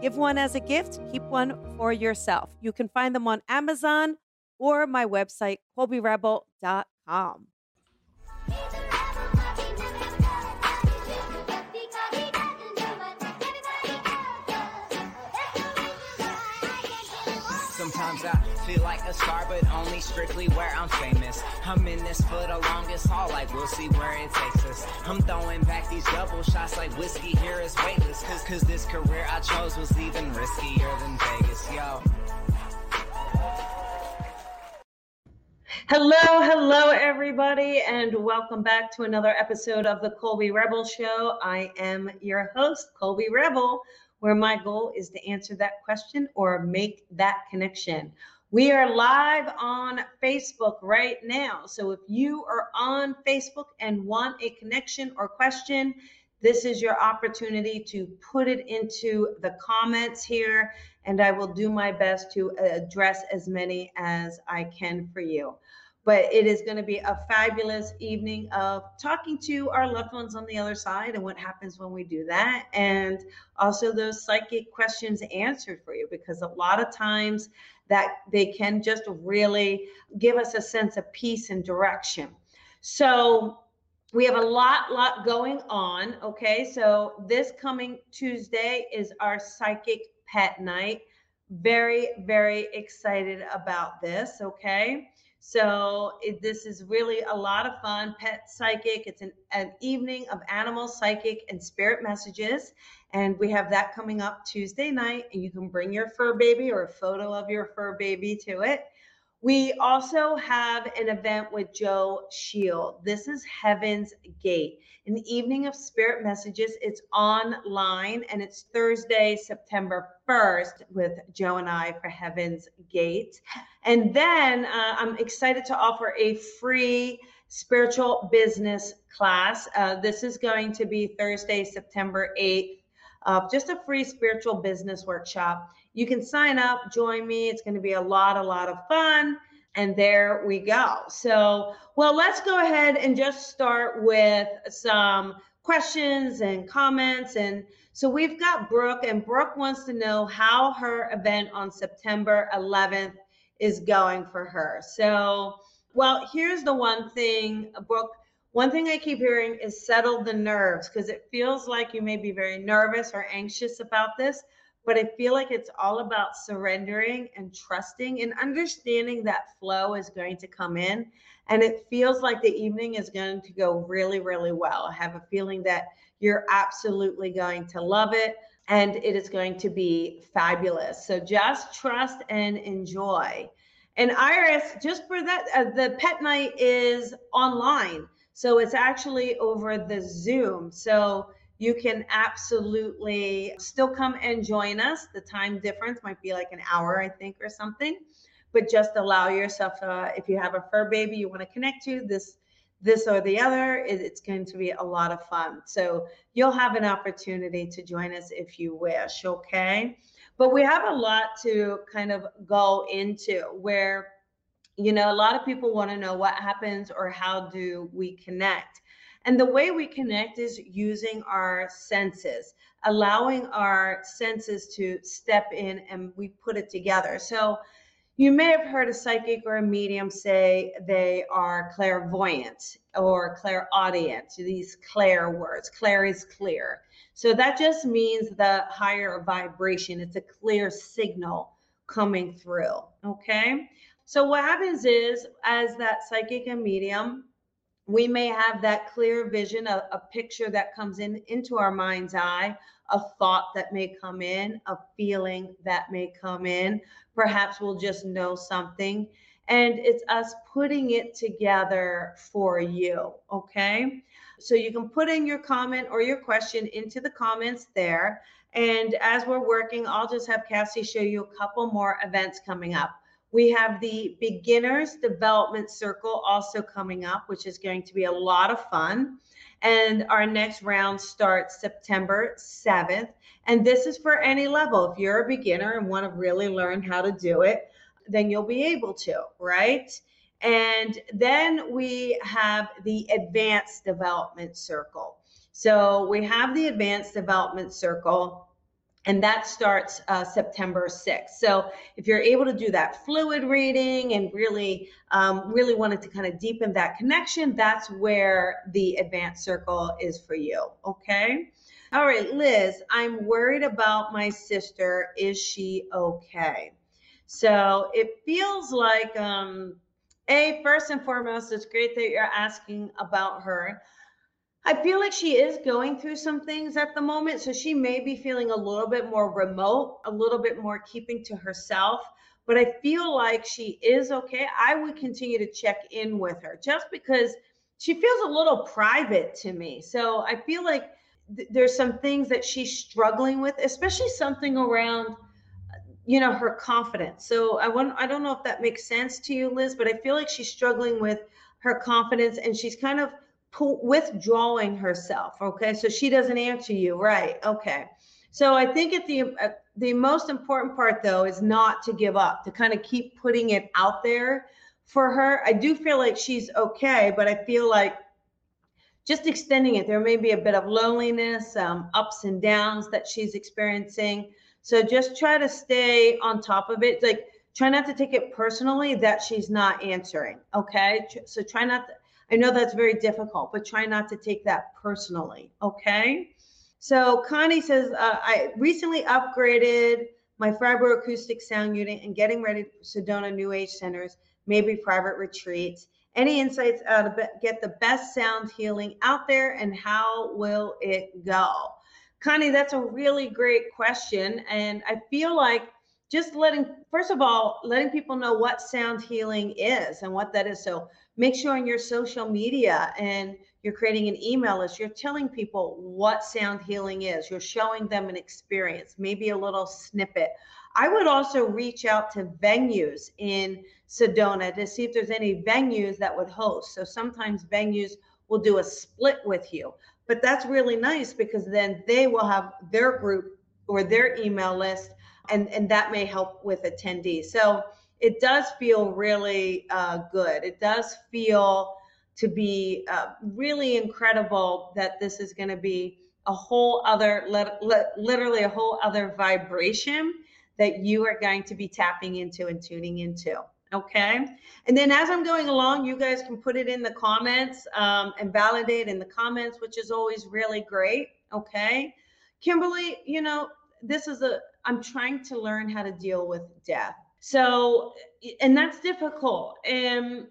Give one as a gift, keep one for yourself. You can find them on Amazon or my website, colbyrebel.com. Sometimes I feel like a star, but only strictly where I'm famous. I'm in this for the longest haul, like we'll see where it takes us. I'm throwing back these double shots like whiskey here is weightless. Cause, cause this career I chose was even riskier than Vegas, yo. Hello, hello, everybody, and welcome back to another episode of the Colby Rebel Show. I am your host, Colby Rebel, where my goal is to answer that question or make that connection. We are live on Facebook right now. So if you are on Facebook and want a connection or question, this is your opportunity to put it into the comments here, and I will do my best to address as many as I can for you but it is going to be a fabulous evening of talking to our loved ones on the other side and what happens when we do that and also those psychic questions answered for you because a lot of times that they can just really give us a sense of peace and direction. So we have a lot lot going on okay? So this coming tuesday is our psychic pet night very very excited about this okay so it, this is really a lot of fun. Pet Psychic. It's an, an evening of animal psychic and spirit messages. And we have that coming up Tuesday night. And you can bring your fur baby or a photo of your fur baby to it. We also have an event with Joe Shield. This is Heaven's Gate, an evening of spirit messages. It's online and it's Thursday, September 1st with Joe and I for Heaven's Gate. And then uh, I'm excited to offer a free spiritual business class. Uh, this is going to be Thursday, September 8th. Uh, just a free spiritual business workshop you can sign up, join me. It's going to be a lot, a lot of fun. And there we go. So, well, let's go ahead and just start with some questions and comments. And so we've got Brooke, and Brooke wants to know how her event on September 11th is going for her. So, well, here's the one thing, Brooke. One thing I keep hearing is settle the nerves because it feels like you may be very nervous or anxious about this but I feel like it's all about surrendering and trusting and understanding that flow is going to come in. And it feels like the evening is going to go really, really well. I have a feeling that you're absolutely going to love it and it is going to be fabulous. So just trust and enjoy. And Iris, just for that, uh, the pet night is online. So it's actually over the Zoom. So you can absolutely still come and join us. The time difference might be like an hour, I think, or something. But just allow yourself, uh, if you have a fur baby you want to connect to, this this or the other, it's going to be a lot of fun. So you'll have an opportunity to join us if you wish, okay? But we have a lot to kind of go into where, you know, a lot of people want to know what happens or how do we connect. And the way we connect is using our senses, allowing our senses to step in and we put it together. So you may have heard a psychic or a medium say they are clairvoyant or clairaudient, these clair words. Clair is clear. So that just means the higher vibration. It's a clear signal coming through. Okay. So what happens is, as that psychic and medium, we may have that clear vision, a, a, picture that comes in into our mind's eye, a thought that may come in, a feeling that may come in. Perhaps we'll just know something. And it's us putting it together for you. Okay. So you can put in your comment or your question into the comments there. And as we're working, I'll just have Cassie show you a couple more events coming up. We have the Beginners Development Circle also coming up, which is going to be a lot of fun. And our next round starts September 7th. And this is for any level. If you're a beginner and want to really learn how to do it, then you'll be able to, right? And then we have the Advanced Development Circle. So we have the Advanced Development Circle and that starts uh, September 6th. So if you're able to do that fluid reading and really, um, really wanted to kind of deepen that connection, that's where the advanced circle is for you. Okay. All right, Liz, I'm worried about my sister. Is she okay? So it feels like, um, a first and foremost, it's great that you're asking about her. I feel like she is going through some things at the moment. So she may be feeling a little bit more remote, a little bit more keeping to herself. But I feel like she is okay. I would continue to check in with her just because she feels a little private to me. So I feel like th- there's some things that she's struggling with, especially something around uh, you know her confidence. So I want I don't know if that makes sense to you Liz, but I feel like she's struggling with her confidence and she's kind of withdrawing herself. Okay, so she doesn't answer you, right? Okay, so I think at the the most important part though is not to give up, to kind of keep putting it out there for her. I do feel like she's okay, but I feel like just extending it. There may be a bit of loneliness, um, ups and downs that she's experiencing. So just try to stay on top of it. Like try not to take it personally that she's not answering. Okay. So try not to, I know that's very difficult, but try not to take that personally. Okay. So Connie says, uh, I recently upgraded my acoustic sound unit and getting ready for Sedona New Age Centers, maybe private retreats. Any insights how to get the best sound healing out there and how will it go? Connie, that's a really great question. And I feel like just letting, first of all, letting people know what sound healing is and what that is. So make sure on your social media and you're creating an email list, you're telling people what sound healing is. You're showing them an experience, maybe a little snippet. I would also reach out to venues in Sedona to see if there's any venues that would host. So sometimes venues will do a split with you, but that's really nice because then they will have their group or their email list and, and that may help with attendees. So it does feel really uh, good. It does feel to be uh, really incredible that this is going to be a whole other, literally a whole other vibration that you are going to be tapping into and tuning into. Okay. And then as I'm going along, you guys can put it in the comments um, and validate in the comments, which is always really great. Okay. Kimberly, you know, this is a, I'm trying to learn how to deal with death. So, and that's difficult. And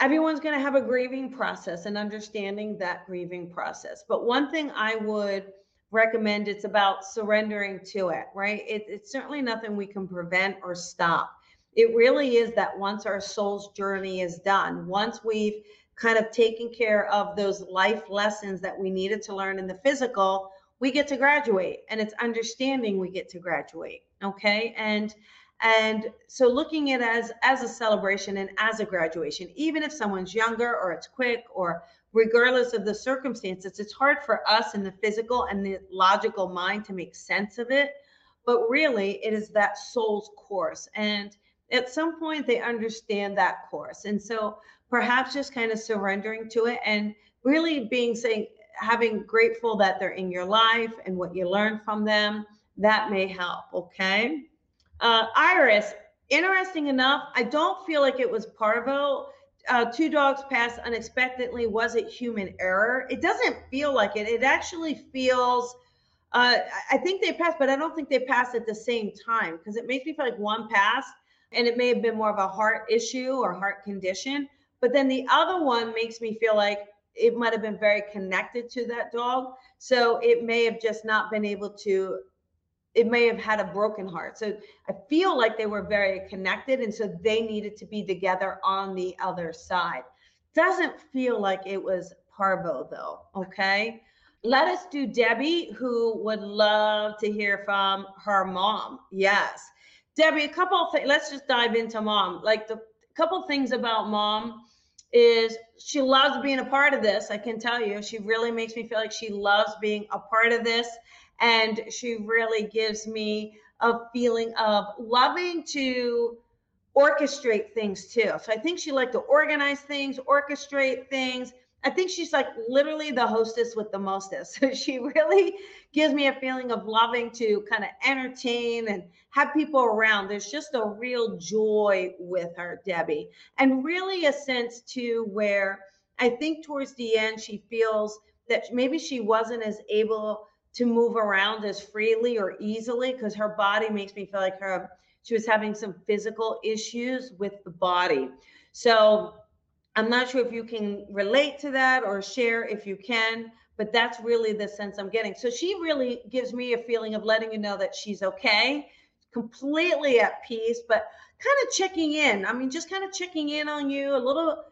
everyone's going to have a grieving process and understanding that grieving process. But one thing I would recommend it's about surrendering to it, right? It, it's certainly nothing we can prevent or stop. It really is that once our soul's journey is done, once we've kind of taken care of those life lessons that we needed to learn in the physical, we get to graduate and it's understanding we get to graduate. Okay. And and so looking at as as a celebration and as a graduation, even if someone's younger or it's quick or regardless of the circumstances, it's hard for us in the physical and the logical mind to make sense of it. But really, it is that soul's course. And at some point, they understand that course. And so perhaps just kind of surrendering to it and really being saying, having grateful that they're in your life and what you learn from them, that may help. Okay. Uh, Iris, interesting enough, I don't feel like it was parvo uh, two dogs passed unexpectedly. Was it human error? It doesn't feel like it. It actually feels. Uh, I think they passed, but I don't think they passed at the same time because it makes me feel like one passed and it may have been more of a heart issue or heart condition. But then the other one makes me feel like it might have been very connected to that dog. So it may have just not been able to it may have had a broken heart. So I feel like they were very connected. And so they needed to be together on the other side. Doesn't feel like it was parvo though. Okay. let us do Debbie, who would love to hear from her mom. Yes. Debbie, a couple of things. Let's just dive into mom. Like the couple things about mom is she loves being a part of this. I can tell you, she really makes me feel like she loves being a part of this. And she really gives me a feeling of loving to orchestrate things too. So I think she liked to organize things, orchestrate things. I think she's like literally the hostess with the mostest. So she really gives me a feeling of loving to kind of entertain and have people around. There's just a real joy with her, Debbie, and really a sense too where I think towards the end she feels that maybe she wasn't as able to move around as freely or easily because her body makes me feel like her she was having some physical issues with the body. So I'm not sure if you can relate to that or share if you can, but that's really the sense I'm getting. So she really gives me a feeling of letting you know that she's okay, completely at peace, but kind of checking in. I mean, just kind of checking in on you, a little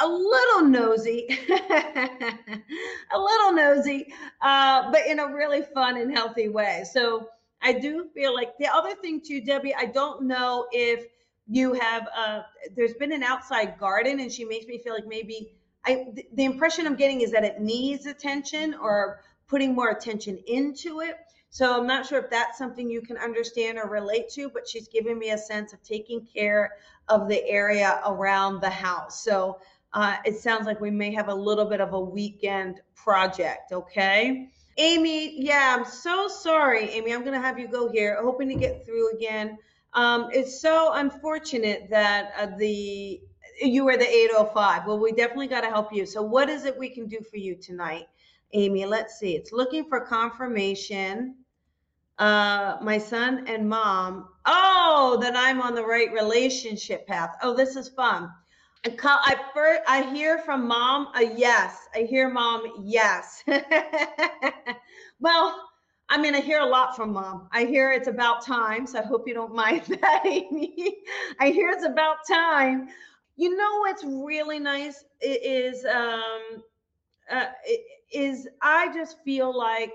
a little nosy, a little nosy, uh, but in a really fun and healthy way. So I do feel like the other thing too, Debbie, I don't know if you have uh there's been an outside garden and she makes me feel like maybe i the impression i'm getting is that it needs attention or putting more attention into it. So i'm not sure if that's something you can understand or relate to but she's giving me a sense of taking care of the area around the house. So uh, it sounds like we may have a little bit of a weekend project okay? Amy yeah i'm so sorry. Amy i'm to have you go here. Hoping to get through again um, it's so unfortunate that uh, the you were the 805. Well, we definitely got to help you. So, what is it we can do for you tonight, Amy? Let's see. It's looking for confirmation. Uh, my son and mom. Oh, that I'm on the right relationship path. Oh, this is fun. I call. I first. I hear from mom a yes. I hear mom yes. well I mean, I hear a lot from mom. I hear it's about time. So I hope you don't mind that, Amy. I hear it's about time. You know what's really nice is um, uh, is I just feel like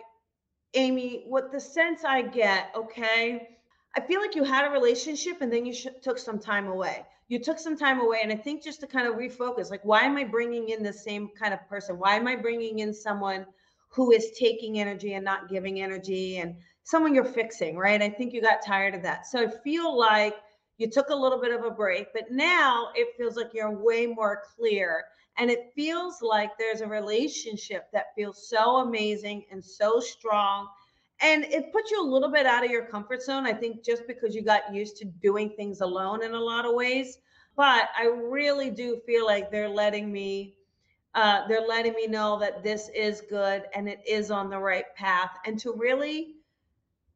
Amy. What the sense I get, okay. I feel like you had a relationship and then you sh- took some time away. You took some time away, and I think just to kind of refocus, like, why am I bringing in the same kind of person? Why am I bringing in someone? Who is taking energy and not giving energy and someone you're fixing, right? I think you got tired of that. So I feel like you took a little bit of a break, but now it feels like you're way more clear. And it feels like there's a relationship that feels so amazing and so strong. And it puts you a little bit out of your comfort zone, I think, just because you got used to doing things alone in a lot of ways. But I really do feel like they're letting me uh, they're letting me know that this is good and it is on the right path and to really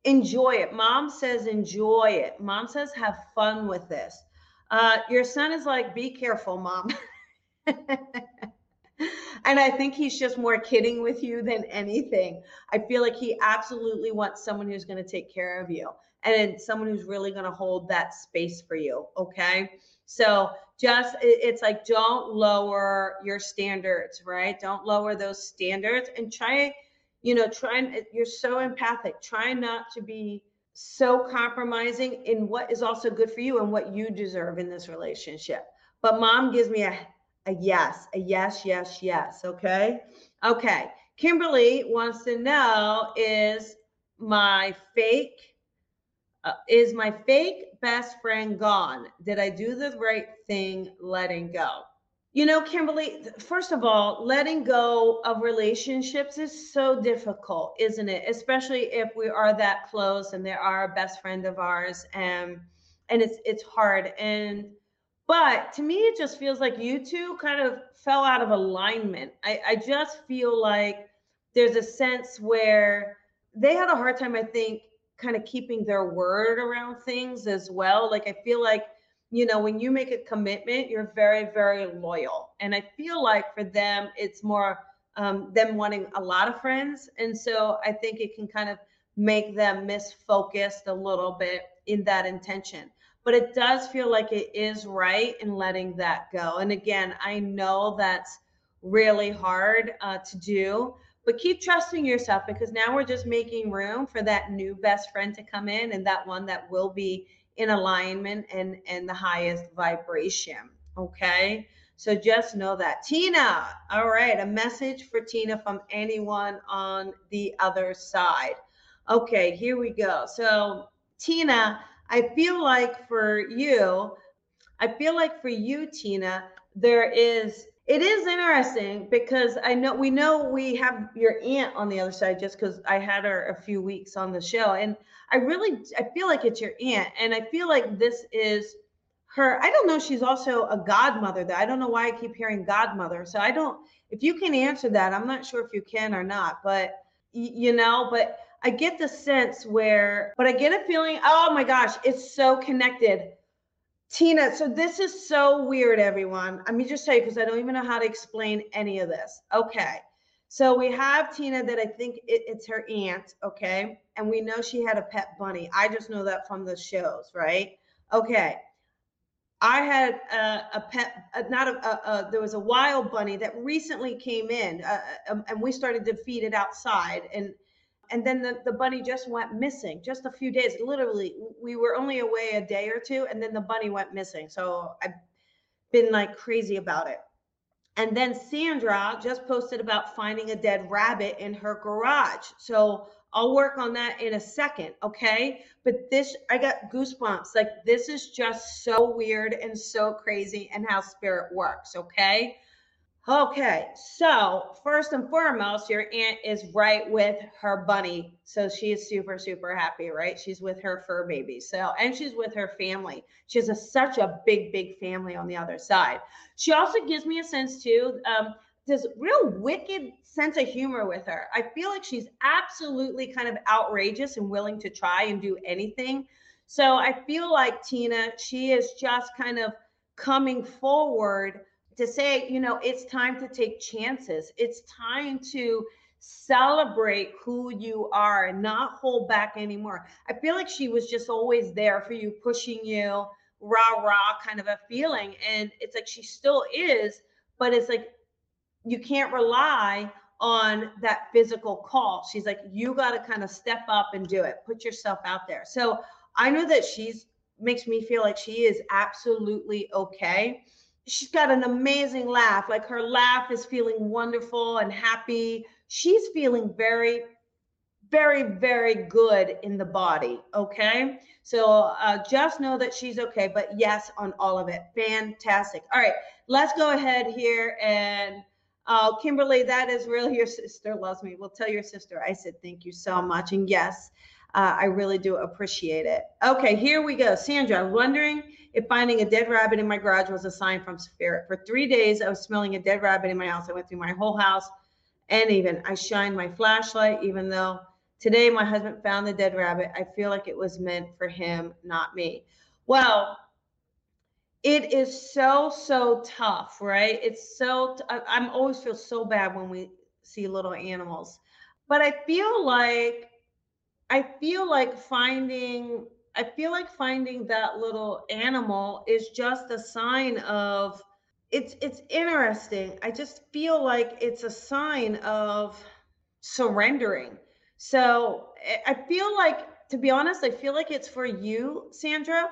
enjoy it. Mom says, enjoy it. Mom says, have fun with this. Uh, your son is like, be careful, mom. and I think he's just more kidding with you than anything. I feel like he absolutely wants someone who's going to take care of you and someone who's really going to hold that space for you. Okay. So just it's like don't lower your standards, right? Don't lower those standards and try, you know, try and you're so empathic. Try not to be so compromising in what is also good for you and what you deserve in this relationship. But mom gives me a a yes, a yes, yes, yes. Okay. Okay. Kimberly wants to know is my fake uh, is my fake best friend gone? Did I do the right thing letting go? You know, Kimberly, first of all, letting go of relationships is so difficult, isn't it? Especially if we are that close and they are a best friend of ours and and it's it's hard. And but to me, it just feels like you two kind of fell out of alignment. I, I just feel like there's a sense where they had a hard time, I think, kind of keeping their word around things as well. Like I feel like, you know, when you make a commitment, you're very, very loyal. And I feel like for them, it's more um, them wanting a lot of friends. And so I think it can kind of make them misfocused a little bit in that intention. But it does feel like it is right in letting that go. And again, I know that's really hard uh, to do, but keep trusting yourself because now we're just making room for that new best friend to come in and that one that will be in alignment and and the highest vibration okay? So just know that. Tina all right a message for tina from anyone on the other side. Okay here we go. So tina i feel like for you i feel like for you tina there is it is interesting because I know we know we have your aunt on the other side just because I had her a few weeks on the show. And I really I feel like it's your aunt. And I feel like this is her. I don't know, she's also a godmother that I don't know why I keep hearing godmother. So I don't if you can answer that, I'm not sure if you can or not, but you know, but I get the sense where, but I get a feeling, oh my gosh, it's so connected Tina, so this is so weird, everyone. Let me just tell you because I don't even know how to explain any of this. Okay. So we have Tina that I think it, it's her aunt, okay? And we know she had a pet bunny. I just know that from the shows, right? Okay. I had a, a pet, uh, not a, a, a, there was a wild bunny that recently came in, uh, um, and we started to feed it outside. And and then the, the bunny just went missing just a few days literally we were only away a day or two and then the bunny went missing. So i've been like crazy about it. And then sandra just posted about finding a dead rabbit in her garage. So i'll work on that in a second okay? But this i got goosebumps. Like this is just so weird and so crazy and how spirit works okay Okay, so first and foremost, your aunt is right with her bunny. So she is super, super happy, right? She's with her fur baby. So, and she's with her family. She has a, such a big, big family on the other side. She also gives me a sense, too, um, this real wicked sense of humor with her. I feel like she's absolutely kind of outrageous and willing to try and do anything. So I feel like Tina, she is just kind of coming forward to say, you know, it's time to take chances. It's time to celebrate who you are and not hold back anymore. I feel like she was just always there for you, pushing you, rah, rah kind of a feeling. And it's like she still is, but it's like you can't rely on that physical call. She's like, you got to kind of step up and do it, put yourself out there. So I know that she's makes me feel like she is absolutely okay she's got an amazing laugh. Like her laugh is feeling wonderful and happy. She's feeling very, very, very good in the body. Okay. So uh, just know that she's okay. But yes, on all of it. Fantastic. All right. Let's go ahead here. And uh, Kimberly, that is really your sister loves me. We'll tell your sister I said thank you so much. And yes, uh, I really do appreciate it. Okay. Here we go. Sandra, I'm wondering if finding a dead rabbit in my garage was a sign from spirit. For three days, I was smelling a dead rabbit in my house. I went through my whole house and even I shined my flashlight, even though today my husband found the dead rabbit. I feel like it was meant for him, not me. Well, it is so, so tough, right? It's so, t- I'm always feel so bad when we see little animals. But I feel like, I feel like finding I feel like finding that little animal is just a sign of it's it's interesting. I just feel like it's a sign of surrendering. So I feel like to be honest, I feel like it's for you, Sandra,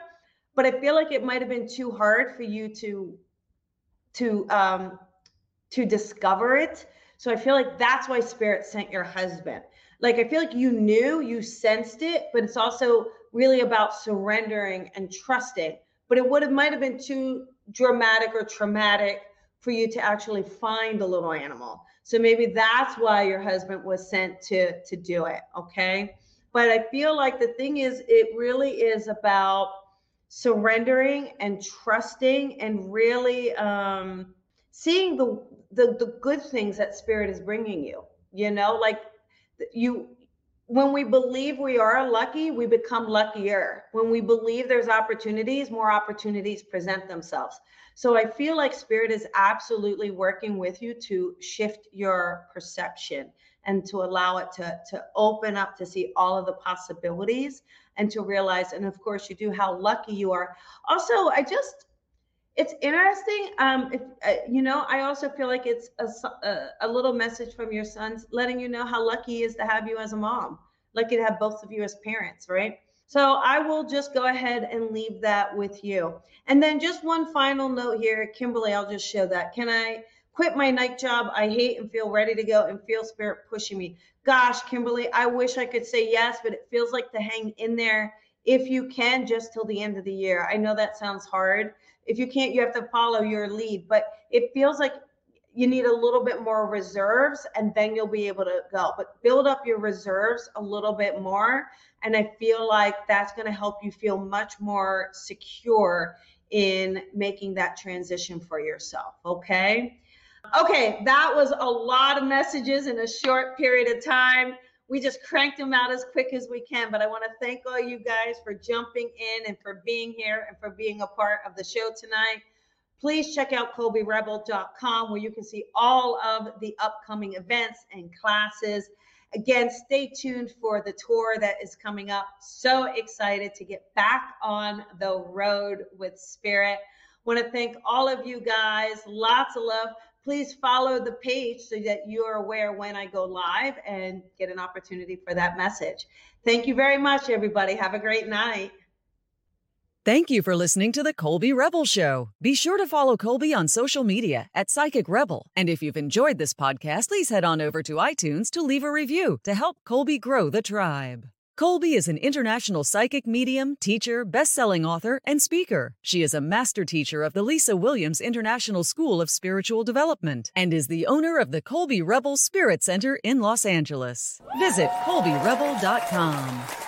but I feel like it might have been too hard for you to to um to discover it. So I feel like that's why spirit sent your husband. Like I feel like you knew, you sensed it, but it's also really about surrendering and trusting. But it would have might have been too dramatic or traumatic for you to actually find the little animal. So maybe that's why your husband was sent to to do it. Okay. But I feel like the thing is, it really is about surrendering and trusting and really um, seeing the, the the good things that spirit is bringing you. You know, like you when we believe we are lucky, we become luckier. When we believe there's opportunities, more opportunities present themselves. So I feel like spirit is absolutely working with you to shift your perception and to allow it to, to open up to see all of the possibilities and to realize, and of course, you do how lucky you are. Also, I just, it's interesting. Um, uh, you know, I also feel like it's a, a, a, little message from your sons letting you know how lucky he is to have you as a mom, lucky to have both of you as parents, right? So I will just go ahead and leave that with you. And then just one final note here, Kimberly, I'll just show that. Can I quit my night job I hate and feel ready to go and feel spirit pushing me? Gosh, Kimberly, I wish I could say yes, but it feels like to hang in there if you can just till the end of the year. I know that sounds hard if you can't, you have to follow your lead. But it feels like you need a little bit more reserves and then you'll be able to go. But build up your reserves a little bit more. And I feel like that's going to help you feel much more secure in making that transition for yourself. Okay. Okay, that was a lot of messages in a short period of time we just cranked them out as quick as we can. But I want to thank all you guys for jumping in and for being here and for being a part of the show tonight. Please check out colbyrebel.com where you can see all of the upcoming events and classes. Again, stay tuned for the tour that is coming up. So excited to get back on the road with Spirit. Want to thank all of you guys. Lots of love please follow the page so that you are aware when I go live and get an opportunity for that message. Thank you very much, everybody. Have a great night. Thank you for listening to the Colby Rebel Show. Be sure to follow Colby on social media at Psychic Rebel. And if you've enjoyed this podcast, please head on over to iTunes to leave a review to help Colby grow the tribe. Colby is an international psychic medium, teacher, best-selling author, and speaker. She is a master teacher of the Lisa Williams International School of Spiritual Development and is the owner of the Colby Rebel Spirit Center in Los Angeles. Visit colbyrebel.com.